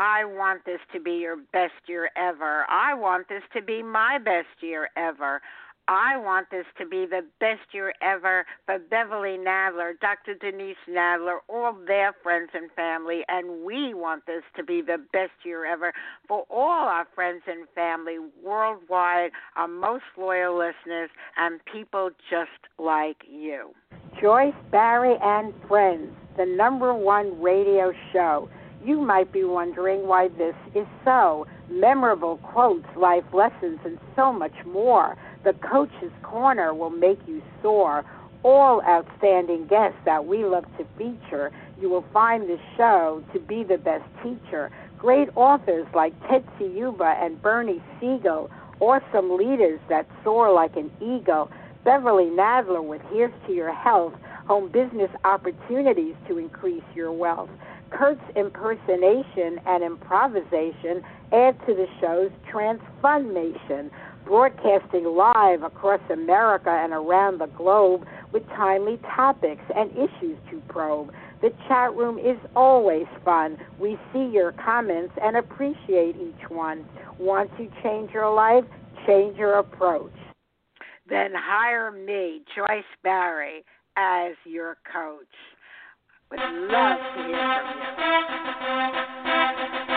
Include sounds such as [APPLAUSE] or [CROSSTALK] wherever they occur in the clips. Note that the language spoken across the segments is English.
I want this to be your best year ever. I want this to be my best year ever. I want this to be the best year ever for Beverly Nadler, Dr. Denise Nadler, all their friends and family, and we want this to be the best year ever for all our friends and family worldwide, our most loyal listeners, and people just like you. Joyce Barrie and Friends, the number one radio show. You might be wondering why this is so. Memorable quotes, life lessons, and so much more. The Coach's Corner will make you soar. All outstanding guests that we love to feature. You will find this show to be the best teacher. Great authors like Tetsuya Yuba and Bernie Siegel. Awesome leaders that soar like an eagle. Beverly Nadler with Here's to Your Health. Home business opportunities to increase your wealth. Kurt's impersonation and improvisation add to the show's transformation, broadcasting live across America and around the globe with timely topics and issues to probe. The chat room is always fun. We see your comments and appreciate each one. Want to change your life? Change your approach. Then hire me, Joyce Barrie, as your coach. Would love to hear from you.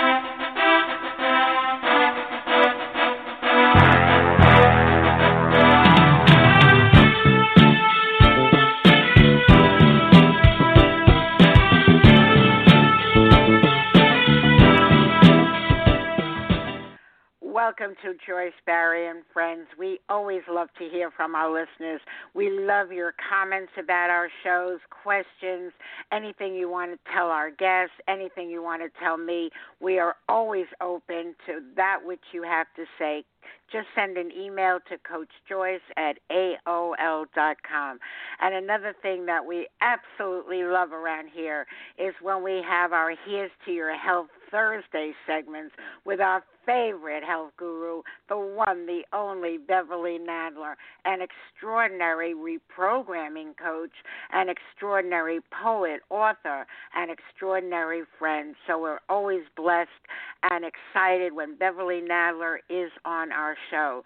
Welcome to Joyce Barrie and Friends. We always love to hear from our listeners. We love your comments about our shows, questions, anything you want to tell our guests, anything you want to tell me. We are always open to that which you have to say. Just send an email to Coach Joyce at AOL.com. And another thing that we absolutely love around here is when we have our Here's to Your Health Thursday segments with our favorite health guru, the one, the only Beverly Nadler, an extraordinary reprogramming coach, an extraordinary poet, author, an extraordinary friend. So we're always blessed and excited when Beverly Nadler is on our show.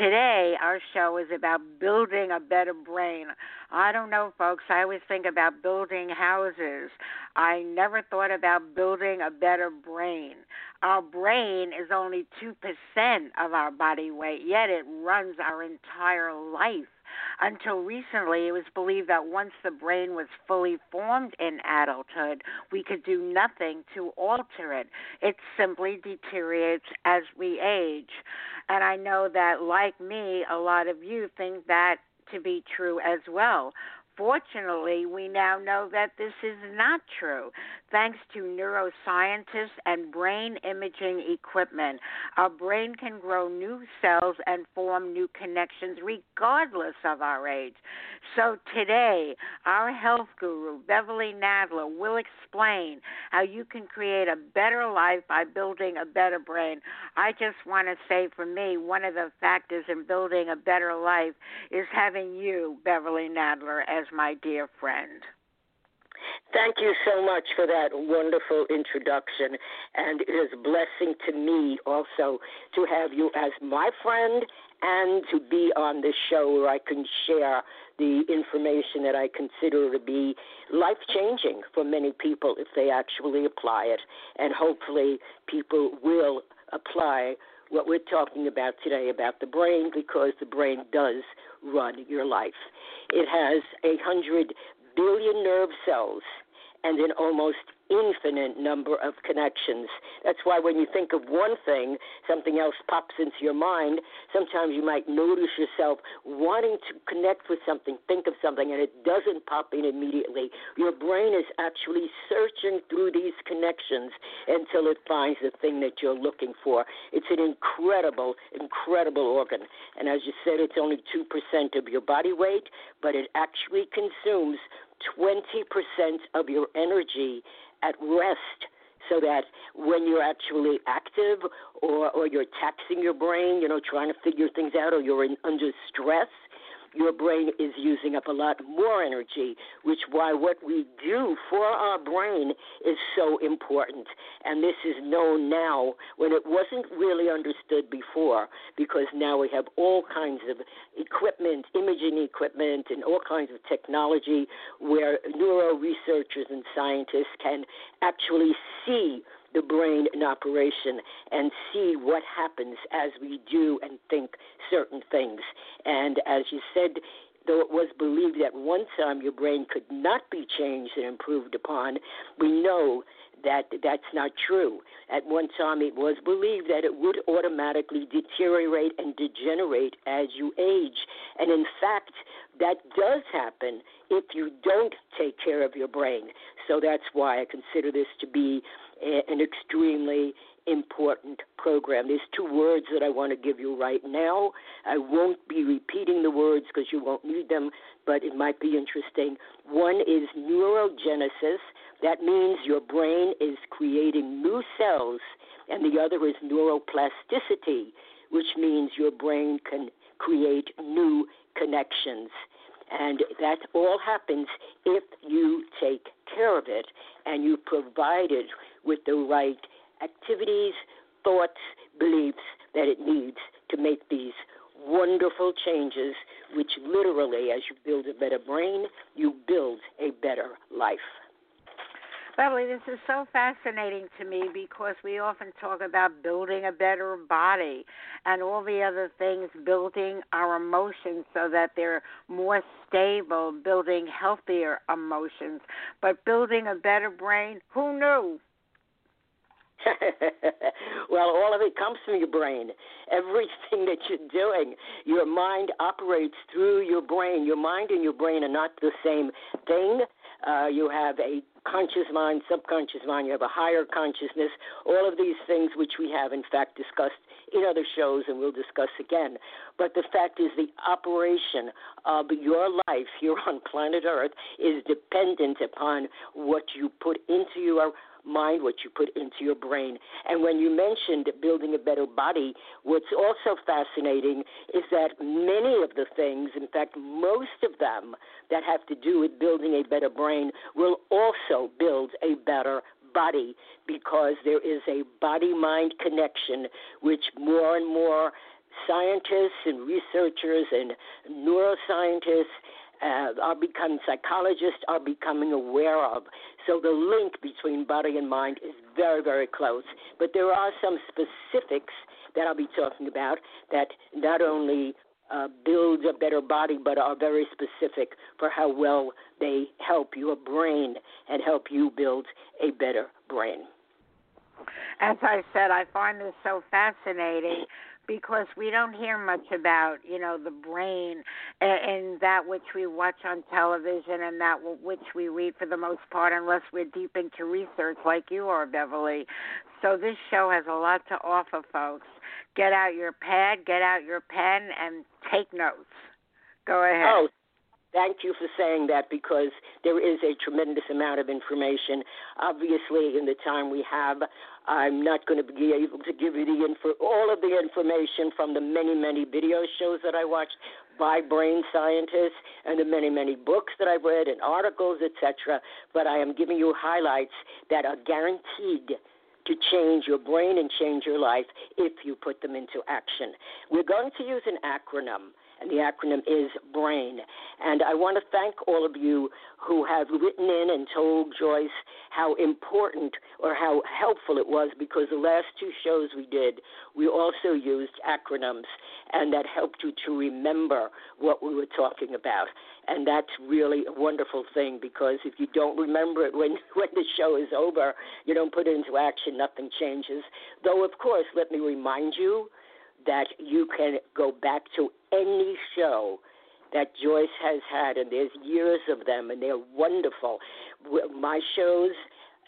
Today, our show is about building a better brain. I don't know, folks. I always think about building houses. I never thought about building a better brain. Our brain is only 2% of our body weight, yet it runs our entire life. Until recently, it was believed that once the brain was fully formed in adulthood, we could do nothing to alter it. It simply deteriorates as we age. And I know that, like me, a lot of you think that to be true as well. Fortunately, we now know that this is not true. Thanks to neuroscientists and brain imaging equipment, our brain can grow new cells and form new connections regardless of our age. So today, our health guru, Beverly Nadler, will explain how you can create a better life by building a better brain. I just want to say for me, one of the factors in building a better life is having you, Beverly Nadler, as my dear friend. Thank you so much for that wonderful introduction. And it is a blessing to me also to have you as my friend and to be on this show where I can share the information that I consider to be life changing for many people if they actually apply it. And hopefully, people will apply what we're talking about today about the brain because the brain does run your life. It has a hundred billion nerve cells and an almost infinite number of connections. That's why when you think of one thing, something else pops into your mind. Sometimes you might notice yourself wanting to connect with something, think of something, and it doesn't pop in immediately. Your brain is actually searching through these connections until it finds the thing that you're looking for. It's an incredible, incredible organ. And as you said, it's only 2% of your body weight, but it actually consumes 20% of your energy at rest so that when you're actually active or, or you're taxing your brain, you know, trying to figure things out, or you're in, under stress, your brain is using up a lot more energy, which why what we do for our brain is so important. And this is known now when it wasn't really understood before, because now we have all kinds of equipment, imaging equipment, and all kinds of technology where neuro researchers and scientists can actually see the brain in operation and see what happens as we do and think certain things. And as you said, though it was believed at one time your brain could not be changed and improved upon, we know that that's not true. At one time, it was believed that it would automatically deteriorate and degenerate as you age. And in fact, that does happen if you don't take care of your brain. So that's why I consider this to be an extremely important program. There's two words that I want to give you right now. I won't be repeating the words because you won't need them, but it might be interesting. One is neurogenesis. That means your brain is creating new cells, and the other is neuroplasticity, which means your brain can create new connections. And that all happens if you take care of it and you provide it with the right activities, thoughts, beliefs that it needs to make these wonderful changes, which literally, as you build a better brain, you build a better life. Beverly, this is so fascinating to me because we often talk about building a better body and all the other things, building our emotions so that they're more stable, building healthier emotions. But building a better brain, who knew? [LAUGHS] well, all of it comes from your brain. Everything that you're doing, your mind operates through your brain. Your mind and your brain are not the same thing. Uh, you have a conscious mind, subconscious mind, you have a higher consciousness, all of these things which we have, in fact, discussed in other shows and we'll discuss again. But the fact is, the operation of your life here on planet Earth is dependent upon what you put into your mind, what you put into your brain. And when you mentioned building a better body, what's also fascinating is that many of the things, in fact, most of them that have to do with building a better brain, will also build a better body because there is a body mind connection which more and more scientists and researchers and neuroscientists uh, are becoming psychologists are becoming aware of. So the link between body and mind is very, very close. But there are some specifics that I'll be talking about that not only uh, build a better body, but are very specific for how well they help your brain and help you build a better brain. As I said, I find this so fascinating because we don't hear much about you know the brain and, that which we watch on television and that which we read for the most part unless we're deep into research like you are beverly. So this show has a lot to offer folks. Get out your pad get out your pen and take notes. Go ahead. Oh thank you for saying that because there is a tremendous amount of information. Obviously, in the time we have, I'm not going to be able to give you the info, all of the information from the many, many video shows that I watched by brain scientists and the many, many books that I've read and articles, etc. But I am giving you highlights that are guaranteed to change your brain and change your life if you put them into action. We're going to use an acronym and the acronym is BRAIN. And I want to thank all of you who have written in and told Joyce how important or how helpful it was because the last two shows we did, we also used acronyms, and that helped you to remember what we were talking about. And that's really a wonderful thing because if you don't remember it when, [LAUGHS] when the show is over, you don't put it into action, nothing changes. Though, of course, let me remind you that you can go back to any show that Joyce has had, and there's years of them, and they're wonderful. My shows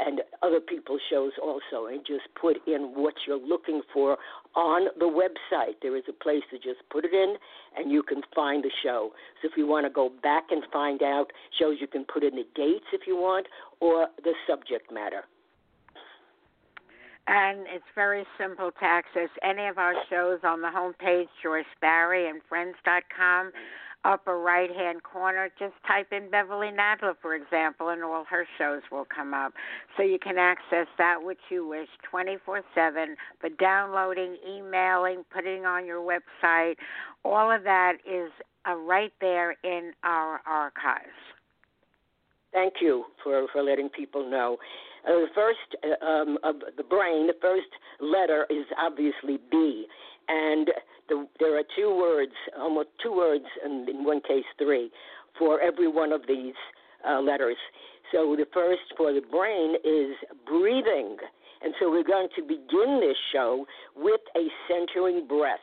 and other people's shows also, and just put in what you're looking for on the website. There is a place to just put it in, and you can find the show. So if you want to go back and find out shows, you can put in the dates if you want, or the subject matter. And it's very simple to access any of our shows on the homepage, Joyce Barrie and Friends.com. Upper right hand corner, just type in Beverly Nadler, for example, and all her shows will come up. So you can access that which you wish 24 7 for downloading, emailing, putting on your website. All of that is uh, right there in our archives. Thank you for, for letting people know. Uh, the first uh, um, of the brain, the first letter is obviously B, and the, there are two words, almost two words, and in one case three, for every one of these uh, letters. So the first for the brain is breathing. And so we're going to begin this show with a centering breath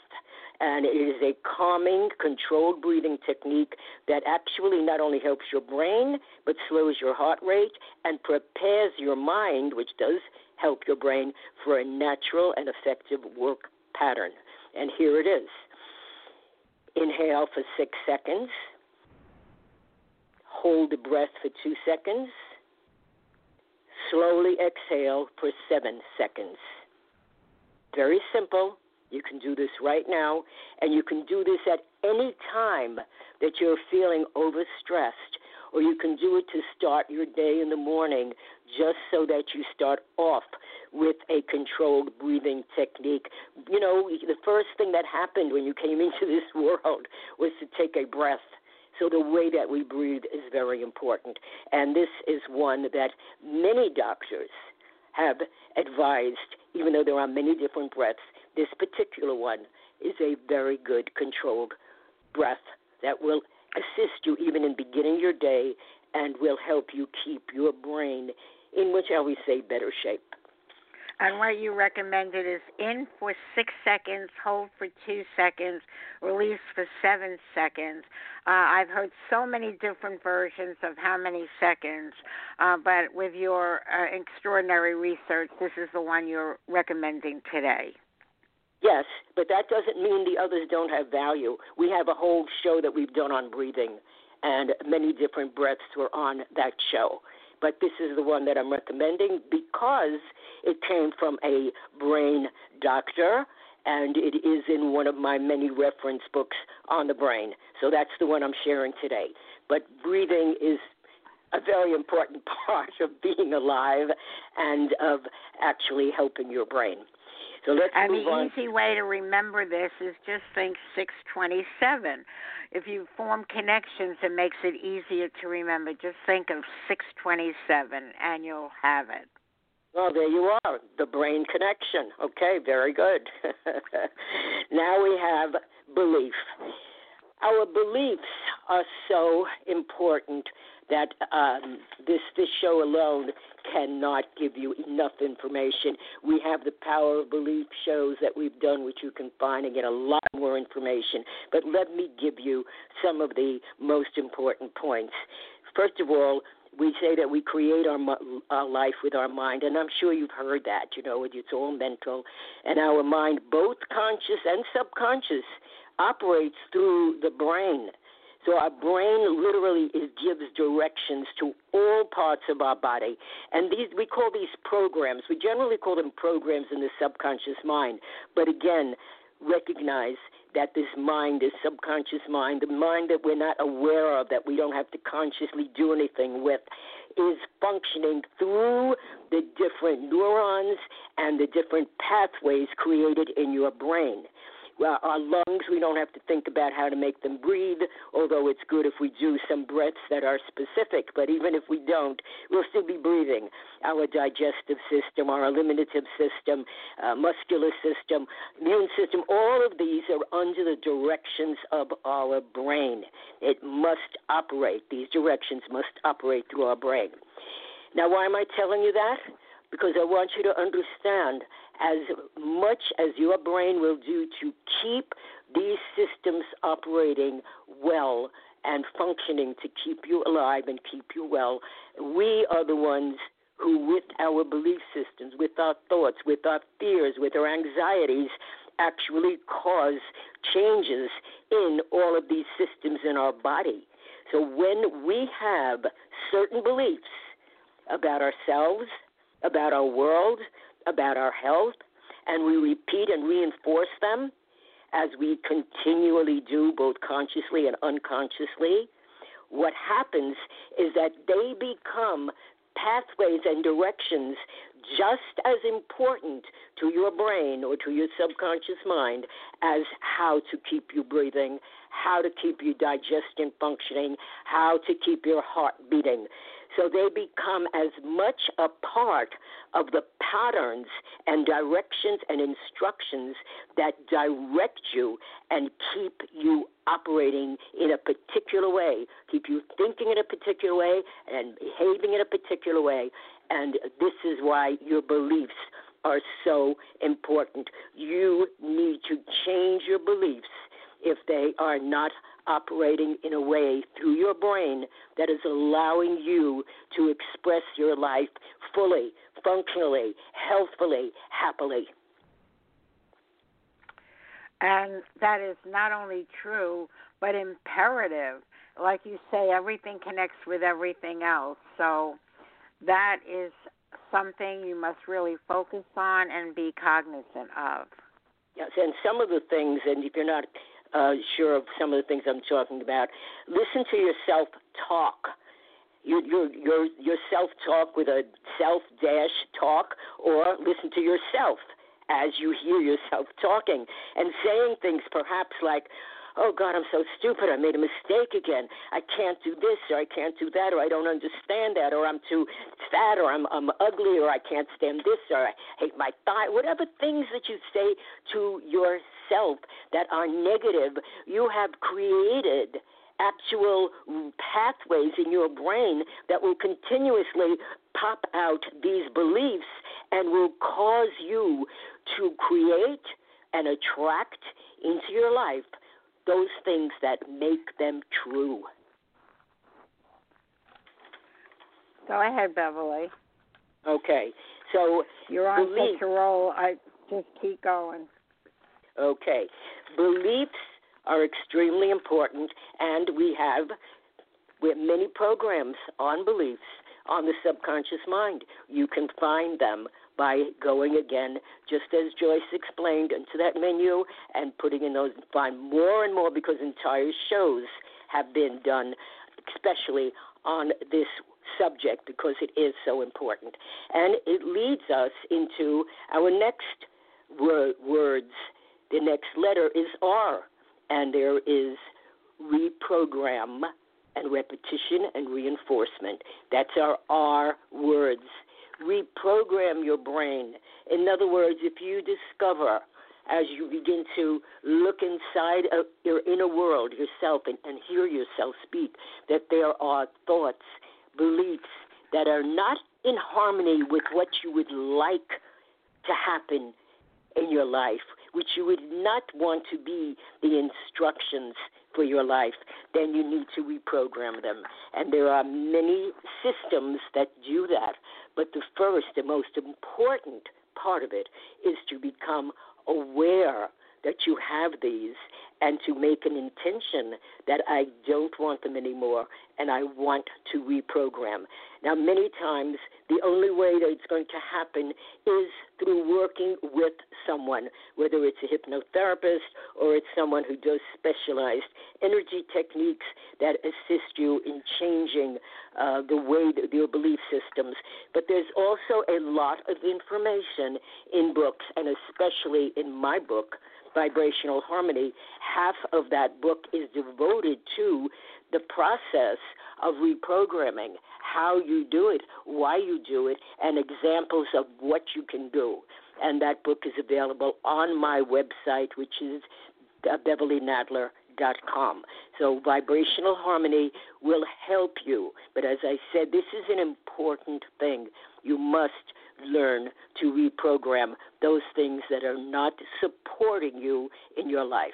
and it is a calming, controlled breathing technique that actually not only helps your brain, but slows your heart rate and prepares your mind, which does help your brain, for a natural and effective work pattern. And here it is inhale for six seconds, hold the breath for two seconds, slowly exhale for seven seconds. Very simple you can do this right now, and you can do this at any time that you're feeling overstressed, or you can do it to start your day in the morning just so that you start off with a controlled breathing technique. You know, the first thing that happened when you came [LAUGHS] into this world was to take a breath. So the way that we breathe is very important. And this is one that many doctors have advised, even though there are many different breaths, this particular one is a very good controlled breath that will assist you even in beginning your day and will help you keep your brain in, what shall we say, better shape. And what you recommended is in for six seconds, hold for two seconds, release for seven seconds. Uh, I've heard so many different versions of how many seconds, uh, but with your uh, extraordinary research, this is the one you're recommending today. Yes, but that doesn't mean the others don't have value. We have a whole show that we've done on breathing, and many different breaths were on that show. But this is the one that I'm recommending because it came from a brain doctor, and it is in one of my many reference books on the brain. So that's the one I'm sharing today. But breathing is a very important [LAUGHS] part of being alive and of actually helping your brain. So let's and move the on. easy way to remember this is just think 627. If you form connections, it makes it easier to remember. Just think of 627 and you'll have it. Well, there you are, the brain connection. Okay, very good. [LAUGHS] now we have belief. Our beliefs are so important that um, this this show alone cannot give you enough information. We have the Power of Belief shows that we've done, which you can find and get a lot more information. But let me give you some of the most important points. First of all, we say that we create our, our life with our mind, and I'm sure you've heard that. You know, it's all mental, and our mind, both conscious and subconscious, operates through the brain. So our brain literally is, gives directions to all parts of our body, and these we call these programs. We generally call them programs in the subconscious mind, but again, recognize that this mind, this subconscious mind, the mind that we're not aware of, that we don't have to consciously do anything with, is functioning through the different neurons and the different pathways created in your brain. Our lungs, we don't have to think about how to make them breathe, although it's good if we do some breaths that are specific. But even if we don't, we'll still be breathing. Our digestive system, our eliminative system, uh, muscular system, immune system, all of these are under the directions of our brain. It must operate, these directions must operate through our brain. Now, why am I telling you that? Because I want you to understand as much as your brain will do to keep these systems operating well and functioning to keep you alive and keep you well, we are the ones who, with our belief systems, with our thoughts, with our fears, with our anxieties, actually cause changes in all of these systems in our body. So when we have certain beliefs about ourselves, about our world, about our health, and we repeat and reinforce them as we continually do, both consciously and unconsciously, what happens is that they become pathways and directions just as important to your brain or to your subconscious mind as how to keep you breathing, how to keep you digesting functioning, how to keep your heart beating. So they become as much a part of the patterns and directions and instructions that direct you and keep you operating in a particular way, keep you thinking in a particular way and behaving in a particular way. And this is why your beliefs are so important. You need to change your beliefs if they are not operating in a way through your brain that is allowing you to express your life fully, functionally, healthfully, happily. And that is not only true, but imperative. Like you say, everything connects with everything else. So that is something you must really focus on and be cognizant of. Yes, and some of the things, and if you're not uh, sure of some of the things I'm talking about. Listen to yourself talk. Your your your your self talk with a self dash talk, or listen to yourself as you hear yourself talking and saying things perhaps like, oh God, I'm so stupid. I made a mistake again. I can't do this or I can't do that or I don't understand that or I'm too fat or I'm, I'm ugly or I can't stand this or I hate my thigh. Whatever things that you say to yourself that are negative, you have created actual pathways in your brain that will continuously pop out these beliefs and will cause you to create and attract into your life those things that make them true. Go ahead, Beverly. Okay, so you're on belief, such a roll. I just keep going. Okay, beliefs are extremely important, and we have we have many programs on beliefs on the subconscious mind. You can find them by going again, just as Joyce explained, into that menu and putting in those, find more and more because entire shows have been done, especially on this subject because it is so important. And it leads us into our next word, words. The next letter is R, and there is reprogram and repetition and reinforcement. That's our R words reprogram your brain. In other words, if you discover as you begin to look inside of your inner world, yourself, and, and hear yourself speak, that there are thoughts, beliefs that are not in harmony with what you would like to happen in your life, which you would not want to be the instructions for your life, then you need to reprogram them. And there are many systems that do that. But the first and most important part of it is to become aware that you have these and to make an intention that I don't want them anymore and I want to reprogram. Now, many times, the only way that it's going to happen is through working with someone, whether it's a hypnotherapist or it's someone who does specialized energy techniques that assist you in changing uh, the way that your belief systems. But there's also a lot of information in books, and especially in my book Vibrational Harmony, half of that book is devoted to the process of reprogramming, how you do it, why you do it, and examples of what you can do. And that book is available on my website, which is BeverlyNadler.com. So vibrational harmony will help you. But as I said, this is an important thing. You must learn to reprogram those things that are not supporting you in your life.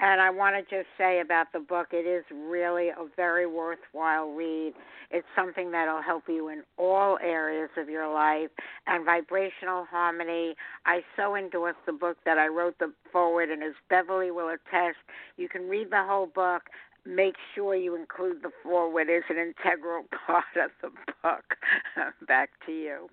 And I want to just say about the book, it is really a very worthwhile read. It's something that'll help you in all areas of your life. And vibrational harmony, I so endorse the book that I wrote the foreword, and as Beverly will attest, you can read the whole book. Make sure you include the foreword as an integral [LAUGHS] part of the book. [LAUGHS] Back to you.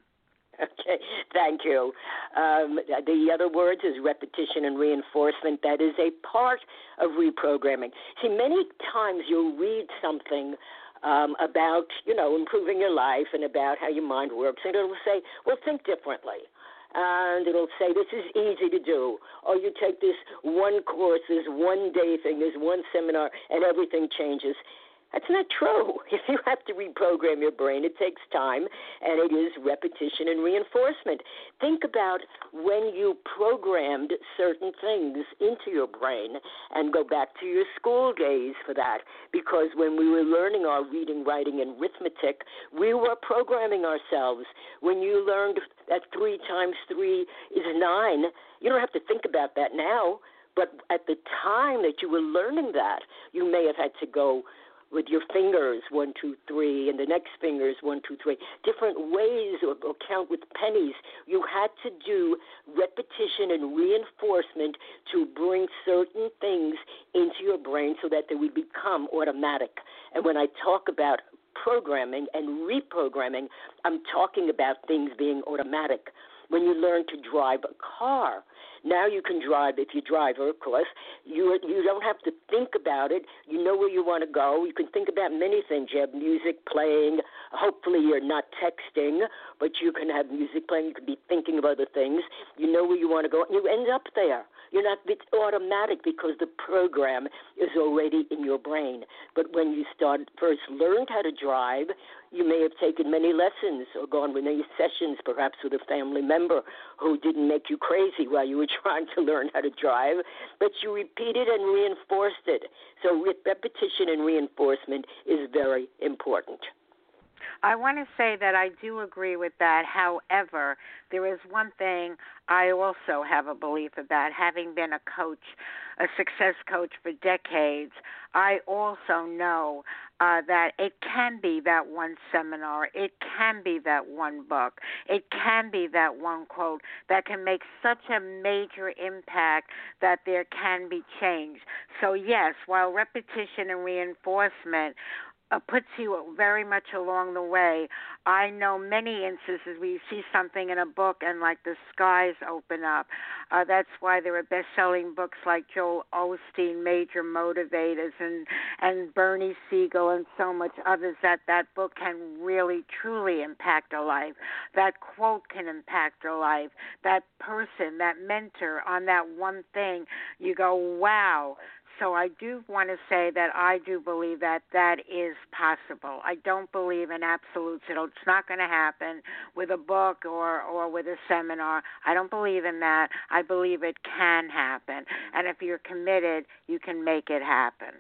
Okay, thank you. Um, the other words is repetition and reinforcement. That is a part of reprogramming. See, many times you'll read something um, about, you know, improving your life and about how your mind works, and it'll say, well, think differently. And it'll say, this is easy to do. Or you take this one course, this one day thing, this one seminar, and everything changes. That's not true. [LAUGHS] If you have to reprogram your brain, it takes time, and it is repetition and reinforcement. Think about when you programmed certain things into your brain, and go back to your school days for that. Because when we were learning our reading, writing, and arithmetic, we were programming ourselves. When you learned that three times three is nine, you don't have to think about that now. But at the time that you were learning that, you may have had to go with your fingers, one, two, three, and the next fingers, one, two, three, different ways, or, or count with pennies. You had to do repetition and reinforcement to bring certain things into your brain so that they would become automatic. And when I talk about programming and reprogramming, I'm talking about things being automatic. When you learn to drive a car, now you can drive if you're a driver, of course. You you don't have to think about it. You know where you want to go. You can think about many things. You have music playing. Hopefully you're not texting, but you can have music playing. You can be thinking of other things. You know where you want to go, and you end up there. You're not it's automatic because the program is already in your brain. But when you start first learned how to drive, you may have taken many lessons or gone with many sessions, perhaps with a family member who didn't make you crazy while you were [LAUGHS] trying to learn how to drive, but you repeated and reinforced it. So repetition and reinforcement is very important. I want to say that I do agree with that. However, there is one thing I also have a belief about. Having been a coach, a success coach for decades, I also know uh, that it can be that one seminar, it can be that one book, it can be that one quote that can make such a major impact that there can be change. So, yes, while repetition and reinforcement uh, puts you very much along the way. I know many instances where you see something in a book and like the skies open up. Uh, that's why there are best-selling books like Joel Osteen, Major Motivators, and and Bernie Siegel, and so much others. That that book can really truly impact a life. That quote can impact a life. That person, that mentor on that one thing, you go, wow so I do want to say that I do believe that that is possible. I don't believe in absolutes. It's not going to happen with a book or or with a seminar. I don't believe in that. I believe it can happen, and if you're committed, you can make it happen.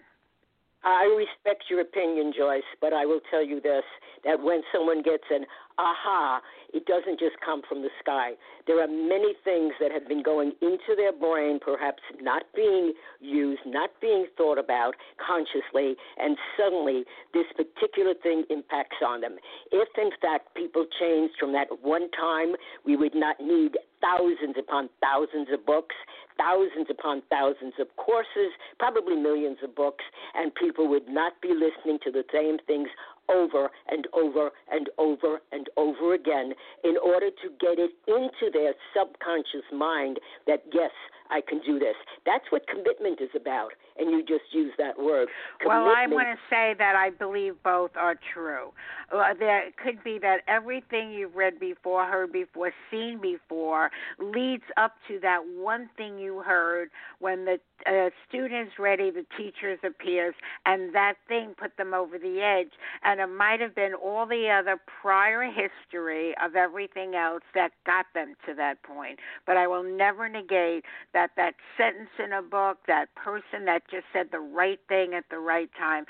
I respect your opinion, Joyce, but I will tell you this that when someone gets an aha, it doesn't just come from the sky. There are many things that have been going into their brain, perhaps not being used, not being thought about consciously, and suddenly this particular thing impacts on them. If, in fact, people changed from that one time, we would not need thousands upon thousands of books, thousands upon thousands of courses, probably millions of books, and people would not be listening to the same things over and over and over and over again in order to get it into their subconscious mind that, yes, I can do this. That's what commitment is about. And you just use that word. Commitment. Well, I want to say that I believe both are true. Uh, there could be that everything you've read before, heard before, seen before leads up to that one thing you heard when the uh, student is ready, the teacher appears, and that thing put them over the edge. And it might have been all the other prior history of everything else that got them to that point. But I will never negate that that sentence in a book, that person that just said the right thing at the right time,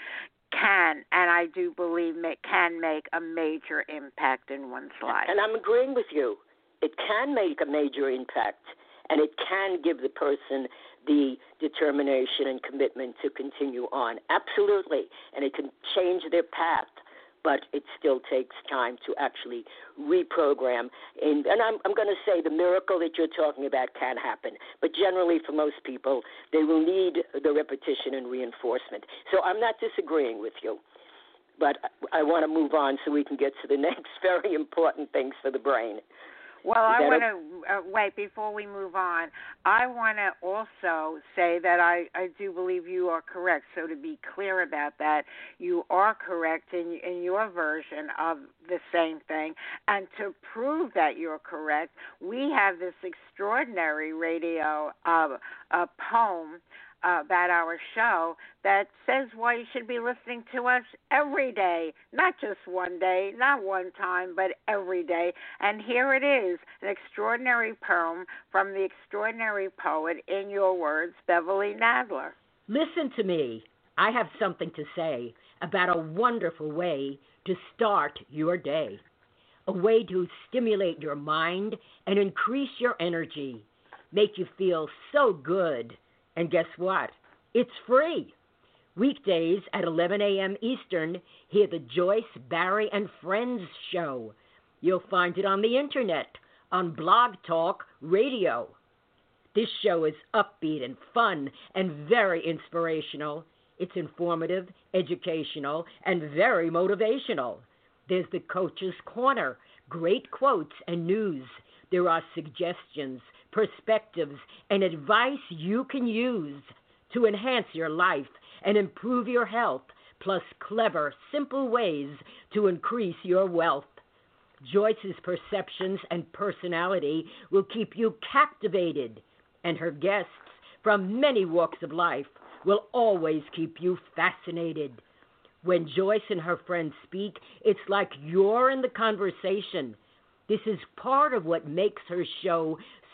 can and I do believe it can make a major impact in one's life. And I'm agreeing with you. It can make a major impact and it can give the person the determination and commitment to continue on. Absolutely. And it can change their path but it still takes time to actually reprogram. And, and I'm, I'm going to say the miracle that you're talking about can happen, but generally for most people, they will need the repetition and reinforcement. So I'm not disagreeing with you. But I want to move on so we can get to the [LAUGHS] next very important things for the brain. Well, I want to uh, wait before we move on. I want to also say that I I do believe you are correct. So to be clear about that, you are correct in in your version of the same thing. And to prove that you're correct, we have this extraordinary radio uh, uh, poem uh, about our show that says why you should be listening to us every day, not just one day, not one time, but every day. And here it is an extraordinary poem from the extraordinary poet, in your words, Beverly Nadler. Listen to me. I have something to say about a wonderful way to start your day, a way to stimulate your mind and increase your energy, make you feel so good and guess what? It's free. Weekdays at 11 a.m. Eastern, hear the Joyce, Barrie, and Friends show. You'll find it on the internet, on Blog Talk Radio. This show is upbeat and fun and very inspirational. It's informative, educational, and very motivational. There's the Coach's Corner, great quotes and news. There are suggestions, perspectives, and advice you can use to enhance your life and improve your health, plus clever, simple ways to increase your wealth. Joyce's perceptions and personality will keep you captivated, and her guests from many walks of life will always keep you fascinated. When Joyce and her friends speak, it's like you're in the conversation. This is part of what makes her show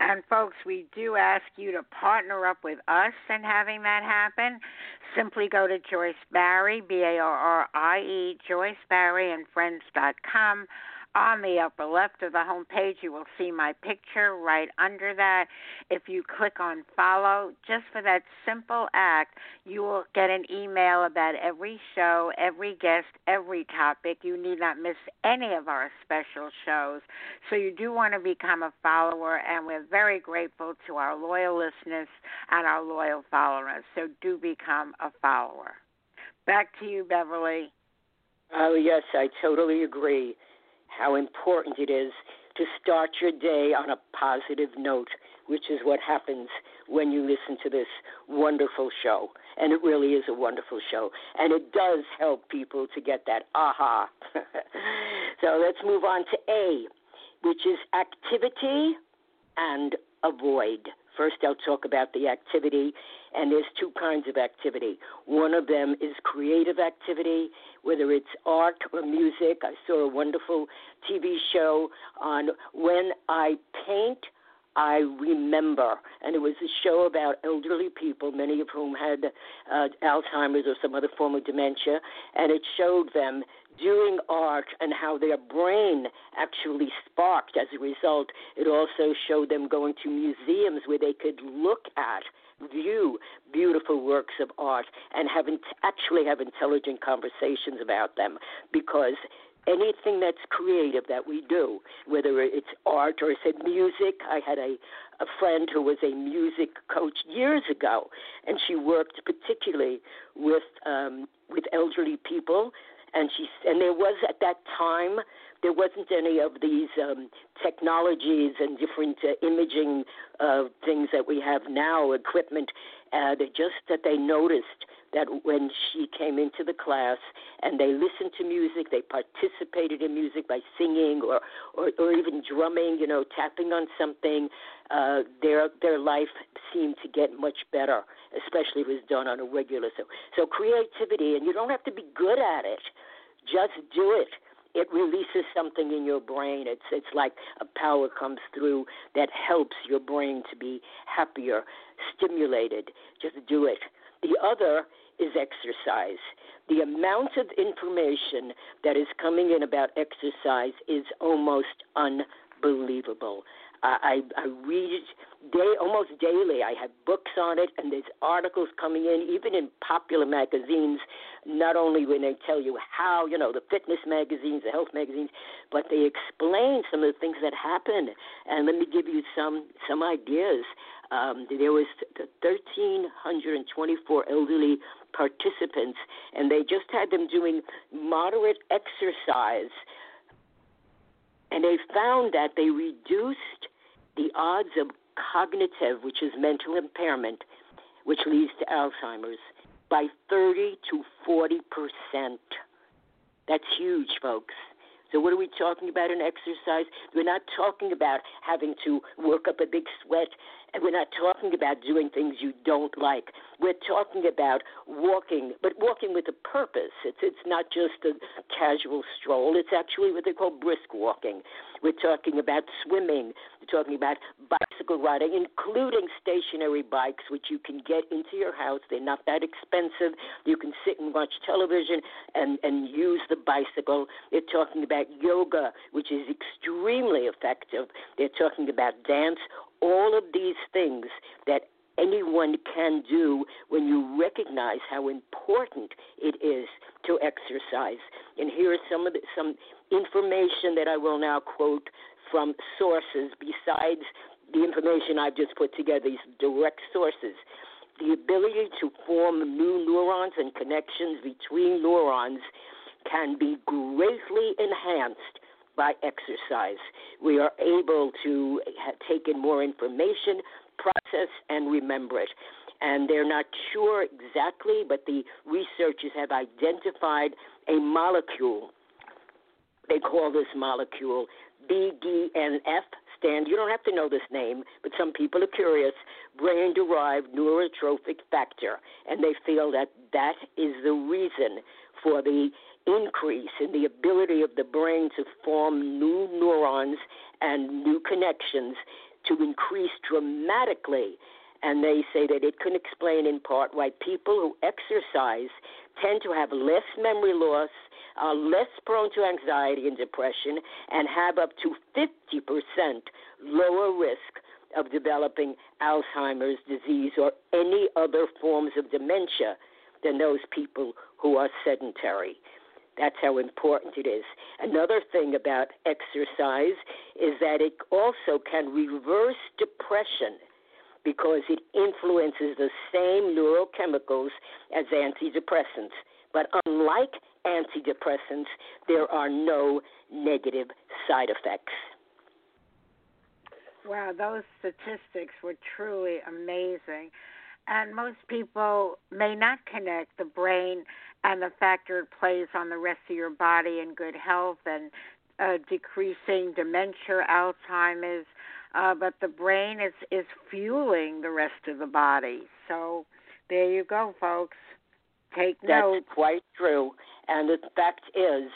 And folks, we do ask you to partner up with us in having that happen. Simply go to Joyce Barrie, B A R R I E, Joyce Barrie and Friends.com on the upper left of the home page, you will see my picture right under that. If you click on follow, just for that simple act, you will get an email about every show, every guest, every topic. You need not miss any of our special shows. So you do want to become a follower, and we're very grateful to our loyal listeners and our loyal followers. So do become a follower. Back to you, Beverly. Oh, yes, I totally agree how important it is to start your day on a positive note, which is what happens when you listen to this wonderful show. And it really is a wonderful show. And it does help people to get that aha. [LAUGHS] so let's move on to A, which is activity and avoid. First, I'll talk about the activity, and there's two kinds of activity. One of them is creative activity, whether it's art or music. I saw a wonderful TV show on when I paint, I remember. And it was a show about elderly people, many of whom had uh, Alzheimer's or some other form of dementia, and it showed them doing art and how their brain actually sparked as a result. It also showed them going to museums where they could look at view beautiful works of art and have in- actually have intelligent conversations about them because anything that's creative that we do, whether it's art or I said music. I had a a friend who was a music coach years ago, and she worked particularly with um, with elderly people. And she and there was at that time there wasn't any of these um, technologies and different uh, imaging uh, things that we have now, equipment. Uh, just that they noticed that when she came into the class and they listened to music, they participated in music by singing or or, or even drumming, you know, tapping on something. Uh, their their life seemed to get much better, especially if it was done on a regular. So so creativity, and you don't have to be good at it. Just do it it releases something in your brain. It's it's like a power comes through that helps your brain to be happier, stimulated. Just do it. The other is exercise. The amount of information that is coming in about exercise is almost unbelievable. I, I read day almost daily. I have books on it, and there's articles coming in, even in popular magazines. Not only when they tell you how, you know, the fitness magazines, the health magazines, but they explain some of the things that happen. And let me give you some some ideas. Um, there was 1,324 elderly participants, and they just had them doing moderate exercise and they found that they reduced the odds of cognitive, which is mental impairment, which leads to Alzheimer's, by 30 to 40 percent. That's huge, folks. So, what are we talking about in exercise? We're not talking about having to work up a big sweat, we're not talking about doing things you don't like. We're talking about walking, but walking with a purpose. It's it's not just a casual stroll. It's actually what they call brisk walking. We're talking about swimming. We're talking about bicycle riding, including stationary bikes, which you can get into your house. They're not that expensive. You can sit and watch television and, and use the bicycle. They're talking about yoga, which is extremely effective. They're talking about dance. All of these things that anyone can do when you recognize how important it is to exercise. And here are some of the, some information that I will now quote from sources besides the information I've just put together, these direct sources. The ability to form new neurons and connections between neurons can be greatly enhanced by exercise. We are able to take in more information, process, and remember it. And they're not sure exactly, but the researchers have identified a molecule. They call this molecule BDNF stand. You don't have to know this name, but some people are curious. Brain derived neurotrophic factor. And they feel that that is the reason for the increase in the ability of the brain to form new neurons and new connections to increase dramatically. And they say that it can explain in part why people who exercise tend to have less memory loss, are less prone to anxiety and depression, and have up to 50% lower risk of developing Alzheimer's disease or any other forms of dementia than those people who are sedentary. That's how important it is. Another thing about exercise is that it also can reverse depression because it influences the same neurochemicals as antidepressants. But unlike antidepressants, there are no negative side effects. Wow, those statistics were truly amazing. And most people may not connect the brain and the factor it plays on the rest of your body and good health and uh, decreasing dementia, Alzheimer's, uh, but the brain is is fueling the rest of the body. So there you go, folks. Take That's note. quite true. And the fact is,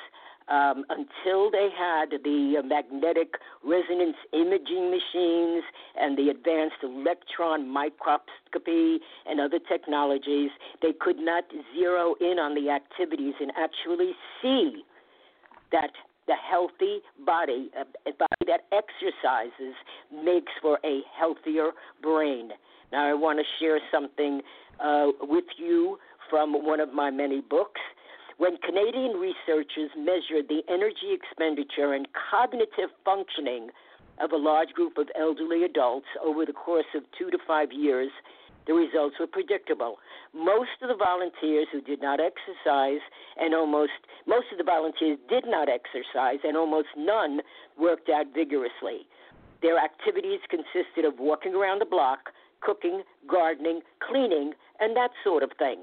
um, until they had the uh, magnetic resonance imaging machines and the advanced electron microscopy and other technologies, they could not zero in on the activities and actually see that the healthy body, a body that exercises, makes for a healthier brain. Now, I want to share something uh, with you from one of my many books. When Canadian researchers measured the energy expenditure and cognitive functioning of a large group of elderly adults over the course of two to five years, the results were predictable. Most of the volunteers who did not exercise and almost most of the volunteers did not exercise and almost none worked out vigorously. Their activities consisted of walking around the block, cooking, gardening, cleaning, and that sort of thing.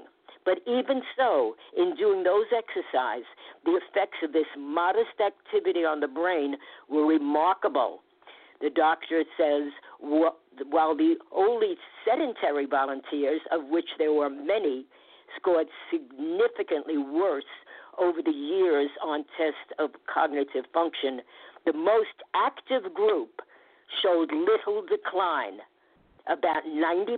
But even so, in doing those exercises, the effects of this modest activity on the brain were remarkable. The doctor says while the only sedentary volunteers, of which there were many, scored significantly worse over the years on tests of cognitive function, the most active group showed little decline about 90%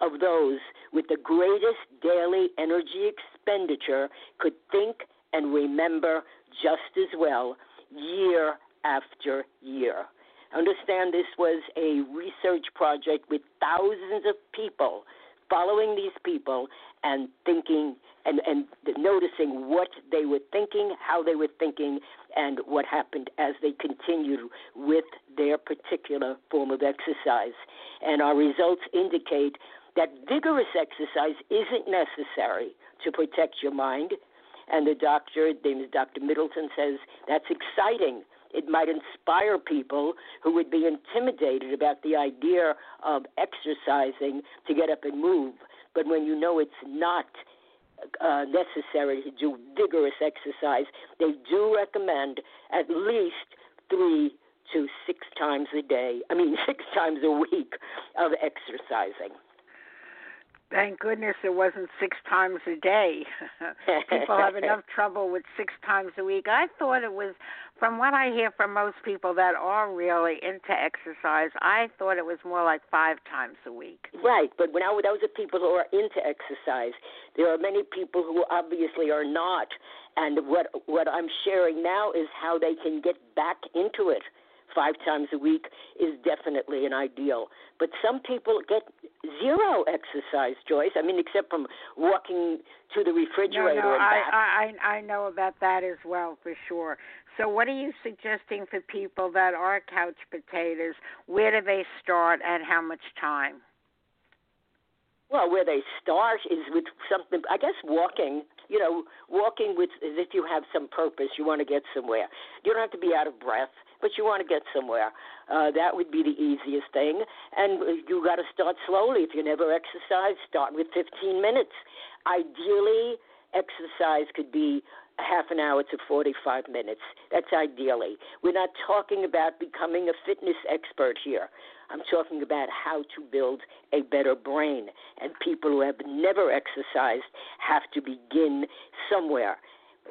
of those with the greatest daily energy expenditure could think and remember just as well year after year. Understand this was a research project with thousands of people following these people and thinking and, and noticing what they were thinking, how they were thinking, and what happened as they continued with their particular form of exercise. And our results indicate that vigorous exercise isn't necessary to protect your mind. And the doctor, Dr. Middleton, says that's exciting. It might inspire people who would be intimidated about the idea of exercising to get up and move. But when you know it's not uh, necessary to do vigorous exercise, they do recommend at least three to six times a day, I mean, [LAUGHS] six times a week of exercising. Thank goodness it wasn't six times a day. [LAUGHS] people have [LAUGHS] enough trouble with six times a week. I thought it was, from what I hear from most people that are really into exercise, I thought it was more like five times a week. Right, but when I, those are people who are into exercise. There are many people who obviously are not. And what what I'm sharing now is how they can get back into it five times a week is definitely an ideal. But some people get zero exercise, Joyce. I mean, except from walking to the refrigerator. No, no, and back. I, I I know about that as well for sure. So, what are you suggesting for people that are couch potatoes? Where do they start, and how much time? Well, where they start is with something. I guess walking. You know, walking with as if you have some purpose. You want to get somewhere. You don't have to be out of breath but you want to get somewhere. Uh, that would be the easiest thing. And you got to start slowly. If you never exercise, start with 15 minutes. Ideally, exercise could be half an hour to 45 minutes. That's ideally. We're not talking about becoming a fitness expert here. I'm talking about how to build a better brain. And people who have never exercised have to begin somewhere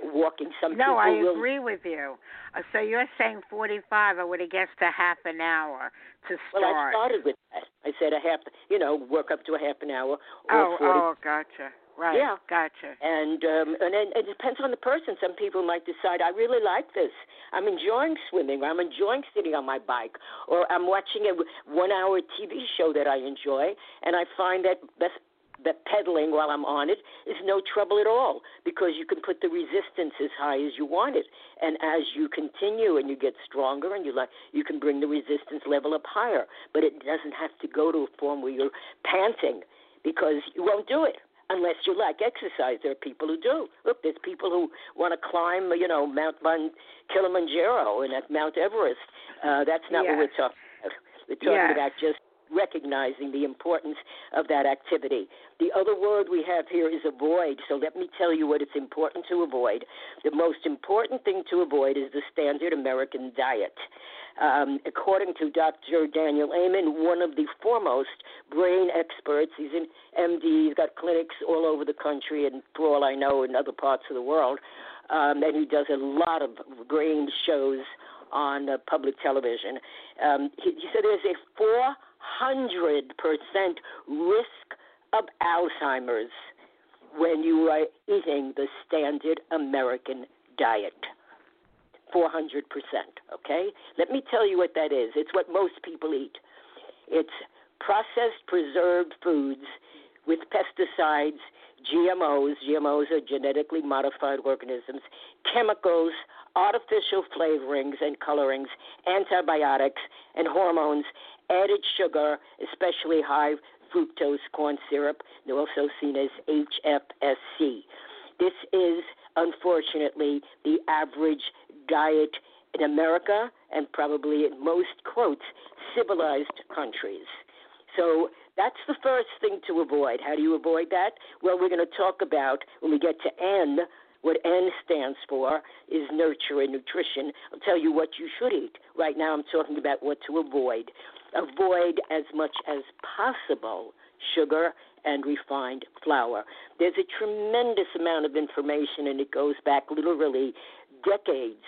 walking. Some no, I will... agree with you. Uh, so you're saying 45. I would have guessed a half an hour to start. Well, I started with that. I said a half, you know, work up to a half an hour. oh, 40. oh, gotcha. Right. Yeah. Gotcha. And um, and then it depends on the person. Some people might decide I really like this. I'm enjoying swimming. Or I'm enjoying sitting on my bike, or I'm watching a one-hour TV show that I enjoy, and I find that best that pedaling while I'm on it is no trouble at all because you can put the resistance as high as you want it, and as you continue and you get stronger, and you like you can bring the resistance level up higher. But it doesn't have to go to a form where you're panting because you won't do it unless you like exercise. There are people who do. Look, there's people who want to climb, you know, Mount Mon- Kilimanjaro and at Mount Everest. Uh, that's not yes. what we're talking about. We're talking yes. about just recognizing the importance of that activity. The other word we have here is avoid. So let me tell you what it's important to avoid. The most important thing to avoid is the standard American diet. Um, according to Dr. Daniel Amen, one of the foremost brain experts, he's an MD, he's got clinics all over the country and, for all I know, in other parts of the world. Um, and he does a lot of brain shows on uh, public television. Um, he, he said there's a 400% risk of Alzheimer's when you are eating the standard American diet. 400%, okay? Let me tell you what that is. It's what most people eat. It's processed preserved foods with pesticides, GMOs, GMOs are genetically modified organisms, chemicals, artificial flavorings and colorings, antibiotics, and hormones, added sugar, especially high fructose corn syrup, also seen as HFSC. This is, unfortunately, the average diet in America and probably in most, quotes, civilized countries. So that's the first thing to avoid. How do you avoid that? Well, we're going to talk about when we get to N. What N stands for is nurture and nutrition. I'll tell you what you should eat. Right now, I'm talking about what to avoid. Avoid as much as possible sugar and refined flour. There's a tremendous amount of information, and it goes back literally decades.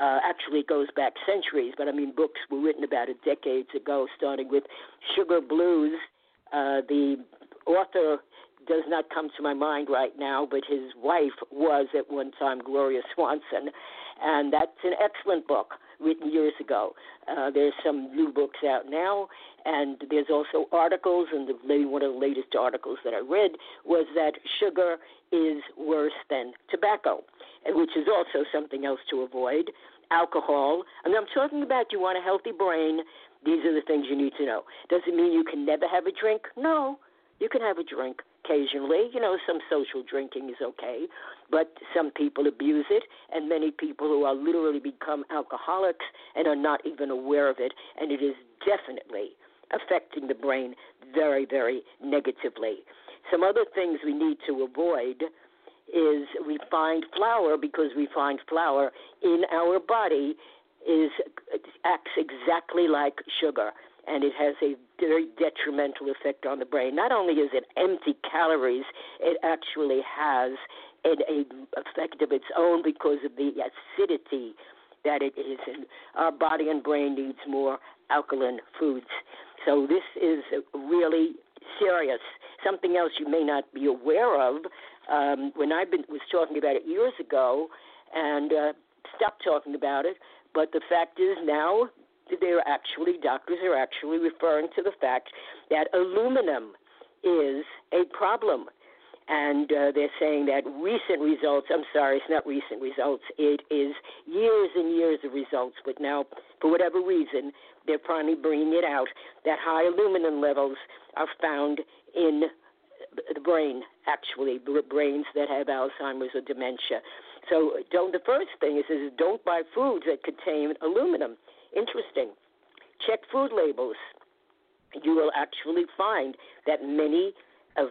Uh, actually, it goes back centuries, but I mean, books were written about it decades ago, starting with Sugar Blues uh, the author does not come to my mind right now, but his wife was at one time Gloria Swanson, and that's an excellent book written years ago. Uh, there's some new books out now, and there's also articles, and the, one of the latest articles that I read was that sugar is worse than tobacco, which is also something else to avoid. Alcohol, and I'm talking about you want a healthy brain, these are the things you need to know. Does it mean you can never have a drink? No. You can have a drink occasionally. You know, some social drinking is okay, but some people abuse it, and many people who are literally become alcoholics and are not even aware of it, and it is definitely affecting the brain very, very negatively. Some other things we need to avoid is refined flour because refined flour in our body is acts exactly like sugar and it has a very detrimental effect on the brain. Not only is it empty calories, it actually has an effect of its own because of the acidity that it is. Our body and brain needs more alkaline foods. So this is really serious. Something else you may not be aware of. Um, when I was talking about it years ago, and uh, stopped talking about it but the fact is now they're actually doctors are actually referring to the fact that aluminum is a problem. And uh, they're saying that recent results, I'm sorry, it's not recent results, it is years and years of results. But now, for whatever reason, they're finally bringing it out that high aluminum levels are found in the brain, actually, brains that have Alzheimer's or dementia. So don't. The first thing is, is don't buy foods that contain aluminum. Interesting. Check food labels. You will actually find that many of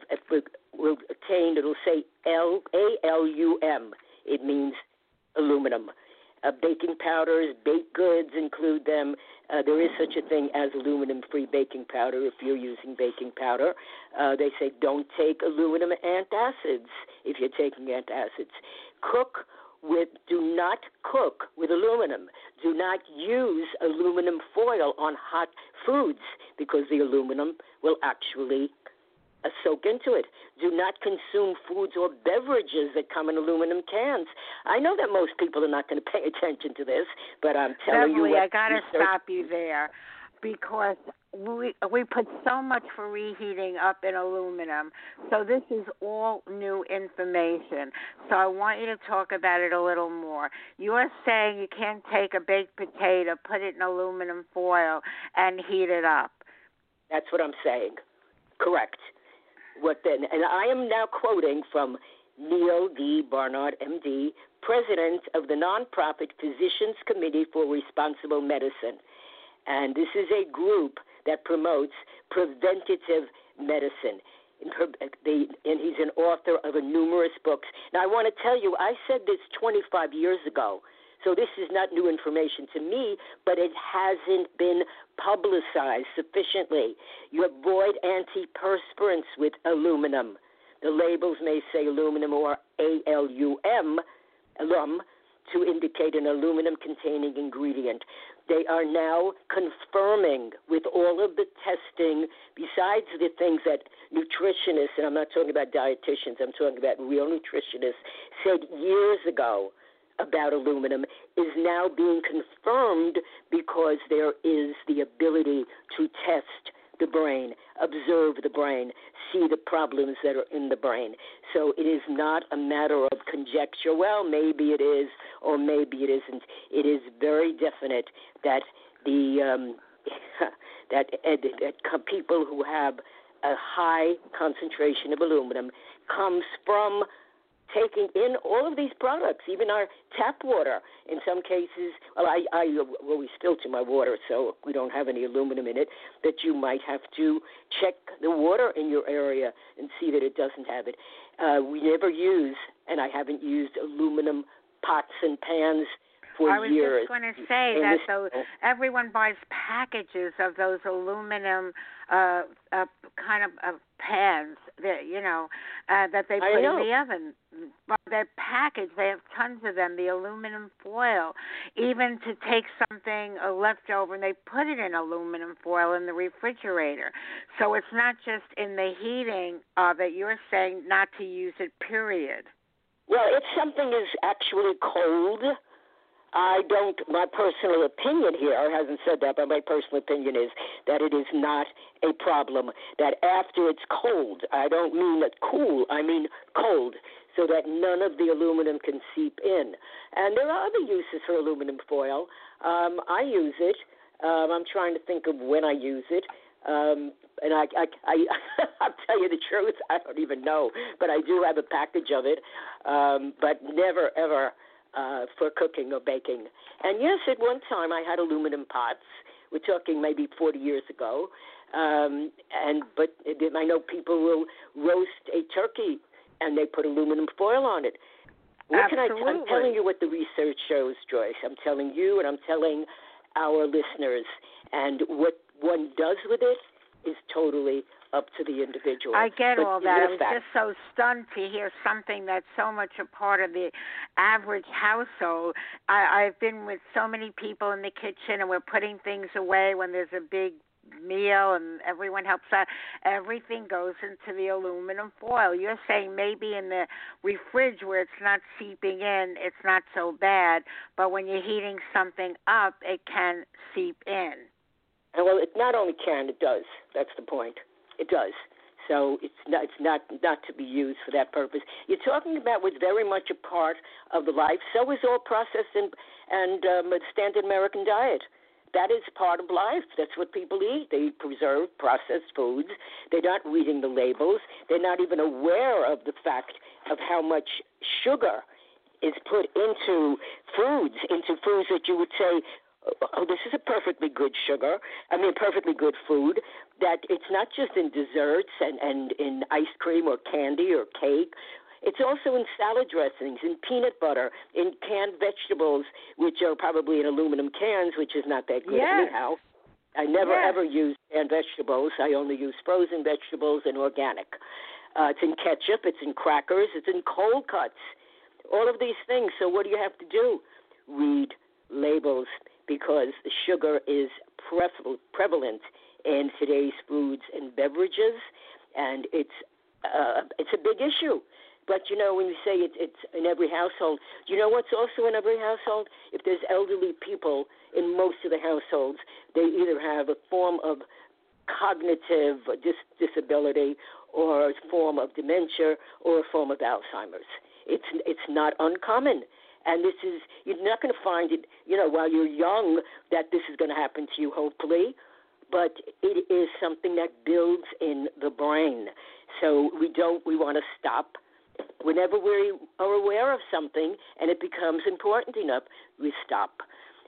will contain. It'll say L A L U M. It means aluminum. Uh, baking powders, baked goods include them. Uh, there is such a thing as aluminum free baking powder if you're using baking powder. Uh, they say don't take aluminum antacids if you're taking antacids. Cook with, do not cook with aluminum. Do not use aluminum foil on hot foods because the aluminum will actually uh, soak into it. Do not consume foods or beverages that come in aluminum cans. I know that most people are not going [LAUGHS] to pay attention to this, but I'm telling Beverly, you. I got to stop you there because we we put so much for reheating up in aluminum. So this is all new information. So I want you to talk about it a little more. You're saying you can't take a baked potato, put it in aluminum foil, and heat it up. That's what I'm saying. Correct. What then? And I am now quoting from Neil D. Barnard, MD, president of the nonprofit Physicians Committee for Responsible Medicine. And this is a group that promotes preventative medicine. And he's an author of numerous books. Now, I want to tell you, I said this 25 years ago, so this is not new information to me, but it hasn't been publicized sufficiently. You avoid antiperspirants with aluminum. The labels may say aluminum or ALUM, alum, to indicate an aluminum containing ingredient. They are now confirming with all of the testing, besides the things that nutritionists, and I'm not talking about dietitians, I'm talking about real nutritionists, said years ago about aluminum is now being confirmed because there is the ability to test the brain, observe the brain, see the problems that are in the brain. So it is not a matter of conjecture. Well, maybe it is, or maybe it isn't. It is very definite that the um, [LAUGHS] that, uh, that people who have a high concentration of aluminum comes from taking in all of these products, even our tap water. In some cases, well, I, I always filter my water, so we don't have any aluminum in it. That you might have to check the water in your area and see that it doesn't have it. Uh, we never use, and I haven't used aluminum pots and pans for I was years. just going to say that though everyone buys packages of those aluminum uh, uh kind of uh, pans that you know uh, that they put in the oven. But they're packaged. They have tons of them. The aluminum foil, even to take something a leftover, and they put it in aluminum foil in the refrigerator. So it's not just in the heating uh, that you're saying not to use it. Period. Well, if something is actually cold I don't, my personal opinion here hasn't said that, but my personal opinion is that it is not a problem. That after it's cold, I don't mean cool, I mean cold, so that none of the aluminum can seep in. And there are other uses for aluminum foil. Um, I use it. Um, I'm trying to think of when I use it. Um, and I, I, I, [LAUGHS] I'll tell you the truth, I don't even know, but I do have a package of it. Um, but never, ever uh, for cooking or baking. And yes, at one time I had aluminum pots. We're talking maybe 40 years ago. Um, and but I know people will roast a turkey and they put aluminum foil on it. What Absolutely. can I? T- I'm telling you what the research shows, Joyce. I'm telling you, and I'm telling our listeners. And what one does with it is totally up to the individual. I get but all that. I was just so stunned to hear something that's so much a part of the average household. I, I've been with so many people in the kitchen, and we're putting things away when there's a big meal and everyone helps out. Everything goes into the aluminum foil. You're saying maybe in the refrige where it's not seeping in, it's not so bad, but when you're heating something up, it can seep in. And well, it not only can, it does. That's the point. It does. So it's not it's not not to be used for that purpose. You're talking about what's very much a part of the life. So is all processed and and um, standard American diet. That is part of life. That's what people eat. They preserve processed foods. They're not reading the labels. They're not even aware of the fact of how much sugar is put into foods, into foods that you would say oh, this is a perfectly good sugar. I mean, perfectly good food. That it's not just in desserts and and in ice cream or candy or cake. It's also in salad dressings, in peanut butter, in canned vegetables, which are probably in aluminum cans, which is not that good yes. anyhow. I never yes. ever use canned vegetables. I only use frozen vegetables and organic. Uh, it's in ketchup. It's in crackers. It's in cold cuts. All of these things. So what do you have to do? Read labels because sugar is prevalent in today's foods and beverages, and it's uh, it's a big issue. But you know, when you say it, it's in every household, you know what's also in every household? If there's elderly people in most of the households, they either have a form of cognitive dis- disability or a form of dementia or a form of Alzheimer's. It's it's not uncommon and this is you're not going to find it, you know, while you're young that this is going to happen to you. Hopefully, but it is something that builds in the brain. So we don't we want to stop whenever we are aware of something and it becomes important enough. We stop.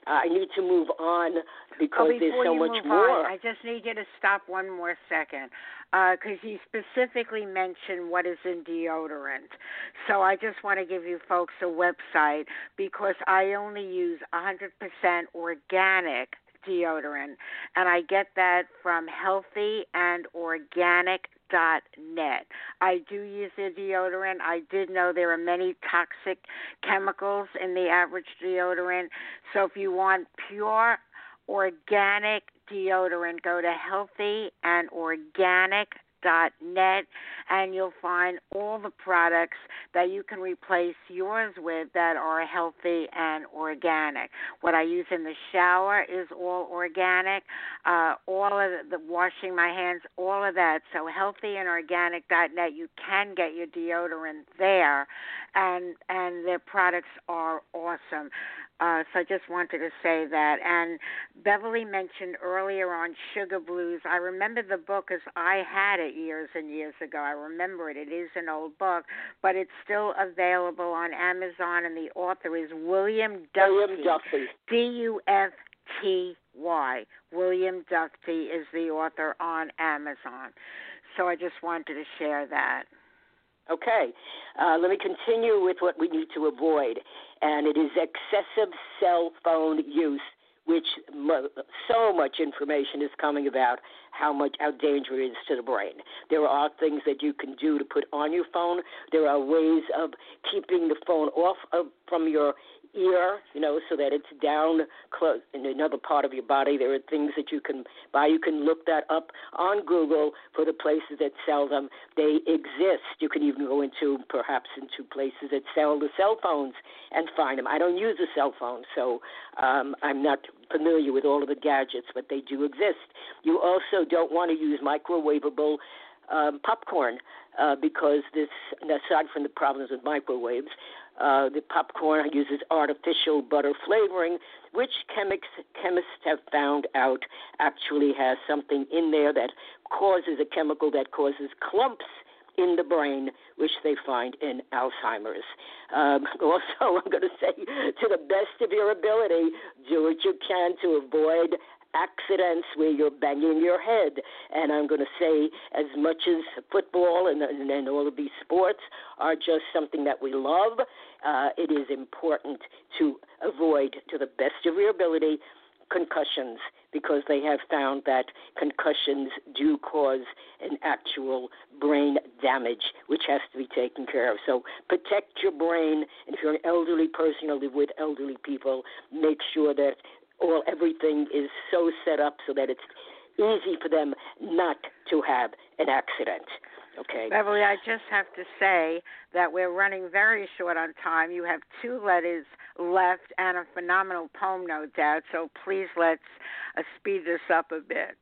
I need to move on because oh, there's so much more. On, I just need you to stop one more second because uh, you specifically mentioned what is in deodorant. So I just want to give you folks a website because I only use 100% organic deodorant, and I get that from Healthy and Organic dot net. I do use the deodorant. I did know there are many toxic chemicals in the average deodorant. So if you want pure organic deodorant, go to healthy and organic net and you'll find all the products that you can replace yours with that are healthy and organic. What I use in the shower is all organic. Uh, all of the, washing my hands, all of that. So healthy and organic net. You can get your deodorant there, and and their products are awesome. Uh, so I just wanted to say that. And Beverly mentioned earlier on Sugar Blues. I remember the book as I had it years and years ago. I remember it. It is an old book, but it's still available on Amazon, and the author is William Dufty. William Dufty. D U F T Y. William Dufty is the author on Amazon. So I just wanted to share that. Okay, uh, let me continue with what we need to avoid, and it is excessive cell phone use, which mo- so much information is coming about how much how dangerous it is to the brain. There are things that you can do to put on your phone. There are ways of keeping the phone off of, from your ear, you know, so that it's down close in another part of your body. There are things that you can buy. You can look that up on Google for the places that sell them. They exist. You can even go into perhaps into places that sell the cell phones and find them. I don't use a cell phone, so um, I'm not familiar with all of the gadgets, but they do exist. You also don't want to use microwavable um, popcorn uh, because this, aside from the problems with microwaves, uh, the popcorn uses artificial butter flavoring, which chemics, chemists have found out actually has something in there that causes a chemical that causes clumps in the brain, which they find in Alzheimer's. Um, [LAUGHS] also, I'm going to say, to the best of your ability, do what you can to avoid accidents where you're banging your head. And I'm going to say, as much as football and, and, and all of these sports are just something that we love, uh, it is important to avoid, to the best of your ability, concussions because they have found that concussions do cause an actual brain damage, which has to be taken care of. So protect your brain. And if you're an elderly person or live with elderly people, make sure that all everything is so set up so that it's easy for them not to have an accident. Okay. Beverly, I just have to say that we're running very short on time. You have two letters left and a phenomenal poem, no doubt. So please let's uh, speed this up a bit.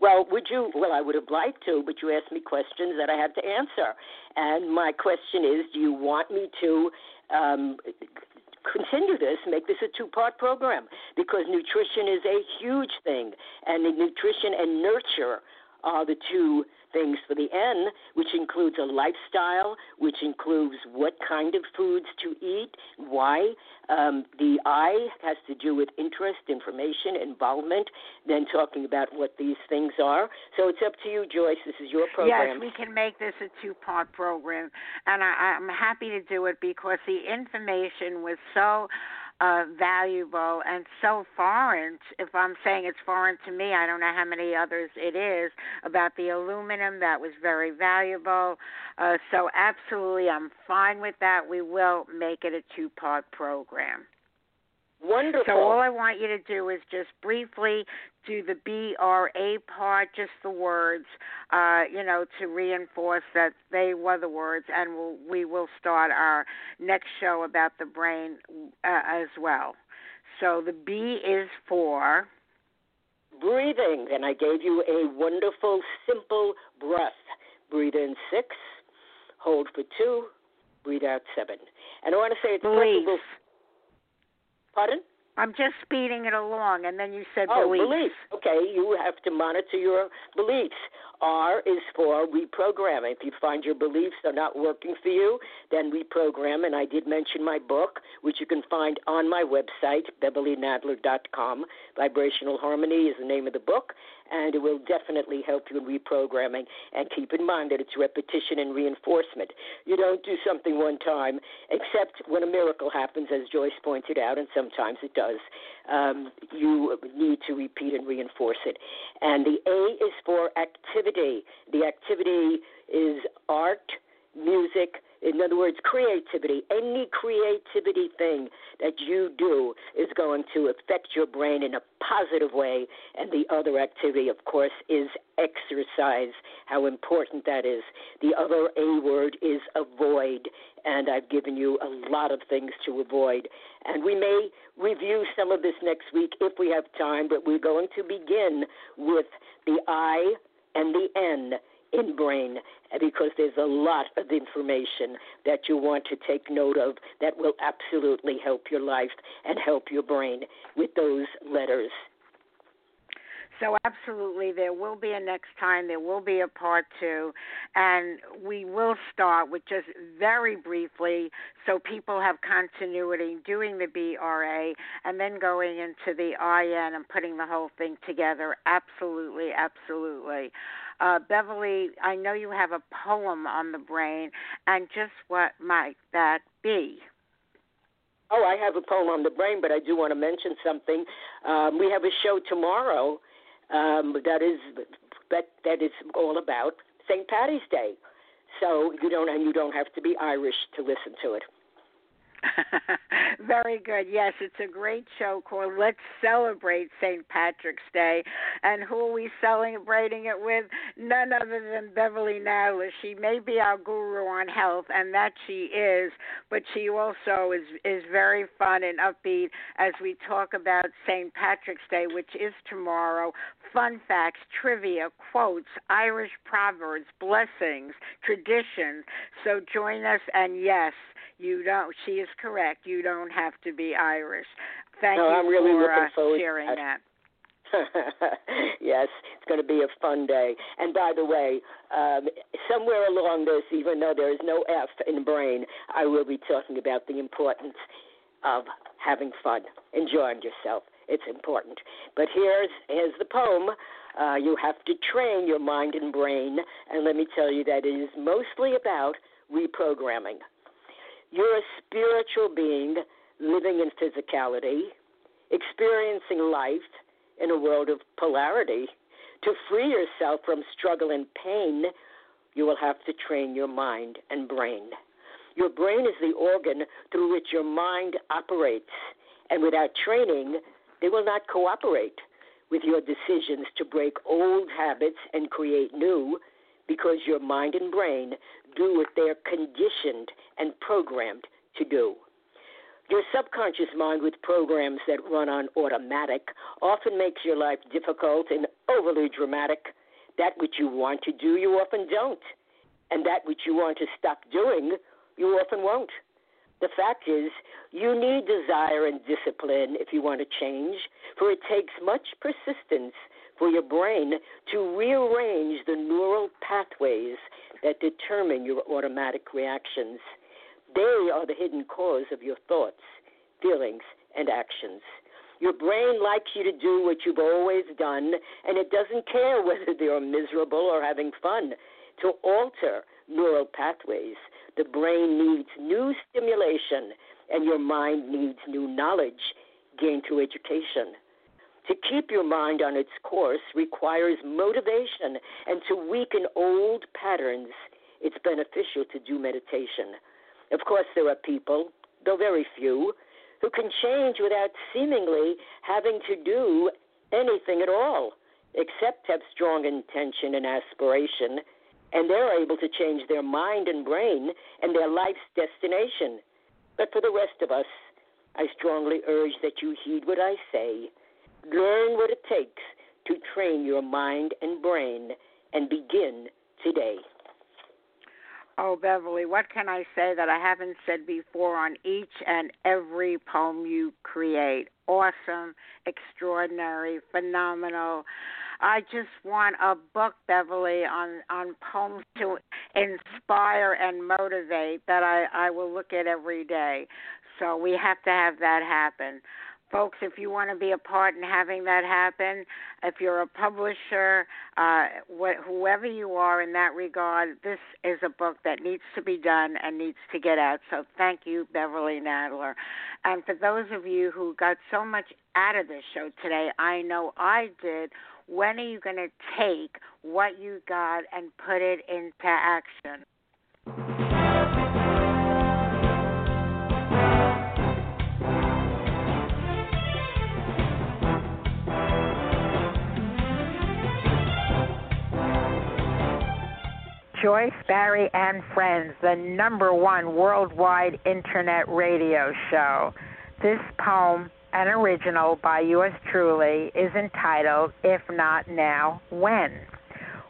Well, would you? Well, I would have liked to, but you asked me questions that I had to answer. And my question is do you want me to um, continue this, make this a two part program because nutrition is a huge thing, and nutrition and nurture are the two things for the N, which includes a lifestyle, which includes what kind of foods to eat, why. Um, the I has to do with interest, information, involvement, then talking about what these things are. So it's up to you, Joyce. This is your program. Yes, we can make this a two part program, and I, I'm happy to do it because the information was so uh, valuable and so foreign. If I'm saying it's foreign to me, I don't know how many others it is about the aluminum. That was very valuable. Uh, so, absolutely, I'm fine with that. We will make it a two part program. Wonderful. So all I want you to do is just briefly do the B R A part, just the words, uh, you know, to reinforce that they were the words, and we'll, we will start our next show about the brain uh, as well. So the B is for breathing, and I gave you a wonderful, simple breath. Breathe in six, hold for two, breathe out seven. And I want to say it's Belief. Pardon? I'm just speeding it along, and then you said oh, beliefs. beliefs. Okay, you have to monitor your beliefs. R is for reprogramming. If you find your beliefs are not working for you, then reprogram. And I did mention my book, which you can find on my website, BeverlyNadler.com. Vibrational Harmony is the name of the book, and it will definitely help you in reprogramming. And keep in mind that it's repetition and reinforcement. You don't do something one time, except when a miracle happens, as Joyce pointed out, and sometimes it does. Um, you need to repeat and reinforce it. And the A is for activity. The activity is art, music, in other words, creativity. Any creativity thing that you do is going to affect your brain in a positive way. And the other activity, of course, is exercise, how important that is. The other A word is avoid. And I've given you a lot of things to avoid. And we may review some of this next week if we have time, but we're going to begin with the I and the N in brain because there's a lot of information that you want to take note of that will absolutely help your life and help your brain with those letters. So, absolutely, there will be a next time. There will be a part two. And we will start with just very briefly so people have continuity doing the BRA and then going into the IN and putting the whole thing together. Absolutely, absolutely. Uh, Beverly, I know you have a poem on the brain, and just what might that be? Oh, I have a poem on the brain, but I do want to mention something. Um, we have a show tomorrow um, that is that that is all about St. Patty's Day. So you don't and you don't have to be Irish to listen to it. [LAUGHS] Very good. Yes, it's a great show called Let's Celebrate St. Patrick's Day. And who are we celebrating it with? None other than Beverly Nadler. She may be our guru on health, and that she is, but she also is is very fun and upbeat as we talk about St. Patrick's Day, which is tomorrow. Fun facts, trivia, quotes, Irish proverbs, blessings, traditions. So join us, and yes, you don't. She is correct. You don't have to be Irish. Thank no, you I'm really for looking uh, forward sharing to that. [LAUGHS] yes, it's going to be a fun day. And by the way, um, somewhere along this, even though there is no F in brain, I will be talking about the importance of having fun, enjoying yourself. It's important. But here's here's the poem. Uh, you have to train your mind and brain, and let me tell you that it is mostly about reprogramming. You're a spiritual being living in physicality, experiencing life in a world of polarity. To free yourself from struggle and pain, you will have to train your mind and brain. Your brain is the organ through which your mind operates, and without training, they will not cooperate with your decisions to break old habits and create new because your mind and brain do what they're conditioned and programmed to do. Your subconscious mind, with programs that run on automatic, often makes your life difficult and overly dramatic. That which you want to do, you often don't. And that which you want to stop doing, you often won't. The fact is, you need desire and discipline if you want to change, for it takes much persistence for your brain to rearrange the neural pathways that determine your automatic reactions. They are the hidden cause of your thoughts, feelings, and actions. Your brain likes you to do what you've always done, and it doesn't care whether [LAUGHS] they're miserable or having fun. To alter neural pathways, the brain needs new stimulation, and your mind needs new knowledge gained through education. To keep your mind on its course requires motivation, and to weaken old patterns, it's beneficial to do meditation. Of course, there are people, though very few, who can change without seemingly having to do anything at all, except have strong intention and aspiration, and they're able to change their mind and brain and their life's destination. But for the rest of us, I strongly urge that you heed what I say Learn what it takes to train your mind and brain and begin today. Oh, Beverly, what can I say that I haven't said before on each and every poem you create? Awesome, extraordinary, phenomenal. I just want a book, Beverly, on on poems to inspire and motivate that I I will look at every day. So we have to have that happen. Folks, if you want to be a part in having that happen, if you're a publisher, uh, wh- whoever you are in that regard, this is a book that needs to be done and needs to get out. So thank you, Beverly Nadler. And for those of you who got so much out of this show today, I know I did. When are you going to take what you got and put it into action? Joyce Barrie and Friends, the number one worldwide internet radio show. This poem, an original by yours truly, is entitled If Not Now, When?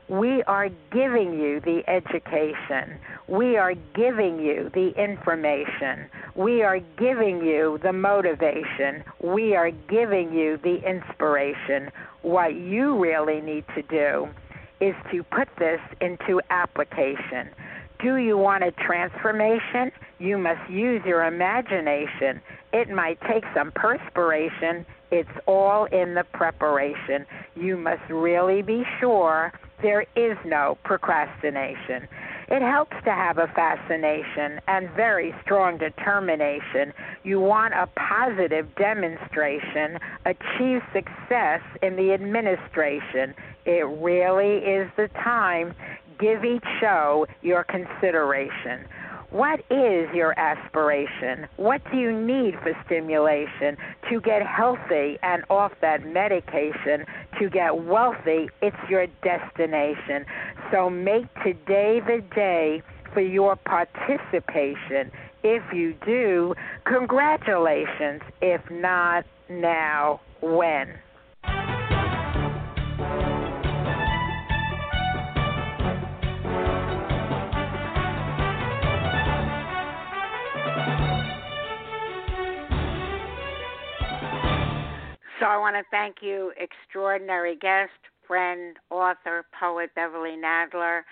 We are giving you the education. We are giving you the information. We are giving you the motivation. We are giving you the inspiration. What you really need to do is to put this into application. Do you want a transformation? You must use your imagination. It might take some perspiration. It's all in the preparation. You must really be sure there is no procrastination. It helps to have a fascination and very strong determination. You want a positive demonstration, achieve success in the administration. It really is the time. Give each show your consideration. What is your aspiration? What do you need for stimulation to get healthy and off that medication? To get wealthy, it's your destination. So make today the day for your participation. If you do, congratulations. If not, now, when? So I want to thank you, extraordinary guest, friend, author, poet Beverly Nadler.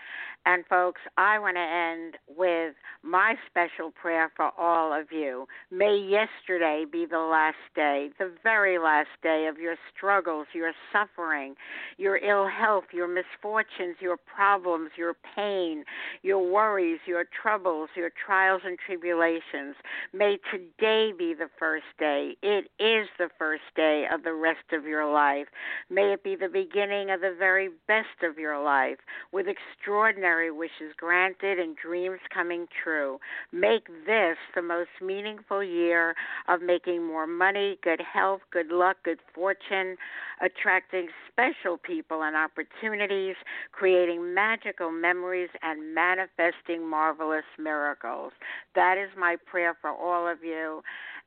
And folks, I want to end with my special prayer for all of you. May yesterday be the last day, the very last day of your struggles, your suffering, your ill health, your misfortunes, your problems, your pain, your worries, your troubles, your trials and tribulations. May today be the first day. It is the first day of the rest of your life. May it be the beginning of the very best of your life with extraordinary wishes granted and dreams coming true. Make this the most meaningful year of making more money, good health, good luck, good fortune, attracting special people and opportunities, creating magical memories, and manifesting marvelous miracles. That is my prayer for all of you.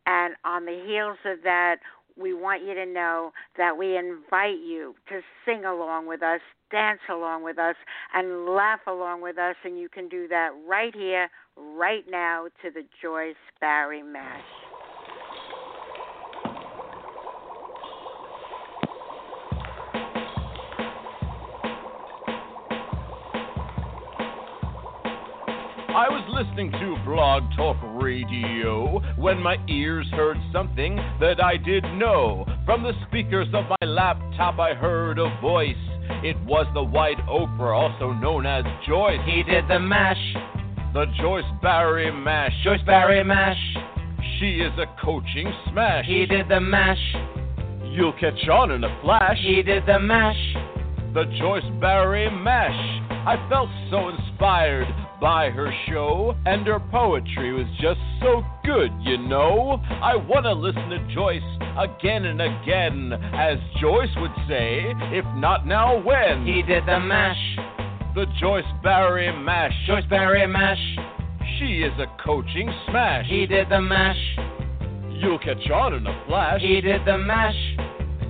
And on the heels of that, we want you to know that we invite you to sing along with us, dance along with us, and laugh along with us. And you can do that right here, right now, to the Joyce Barrie Mash. I was listening to Blog Talk Radio when my ears heard something that I did know. From the speakers of my laptop, I heard a voice. It was the White Oprah, also known as Joyce. He did the mash, The Joyce Barrie Mash. Joyce Barrie mash. She is a coaching smash. He did the mash, You'll catch on in a flash. he did the mash. the Joyce Barrie Mash. I felt so inspired by her show, and her poetry was just so good, you know. I want to listen to Joyce again and again, as Joyce would say, if not now, when? He did the mash, the Joyce Barrie Mash. Joyce Barrie mash. She is a coaching smash. He did the mash, You'll catch on in a flash. he did the mash.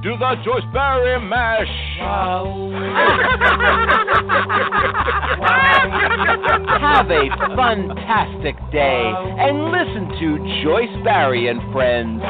Do the Joyce Barrie Mash. Have a fantastic day and listen to Joyce Barrie and Friends.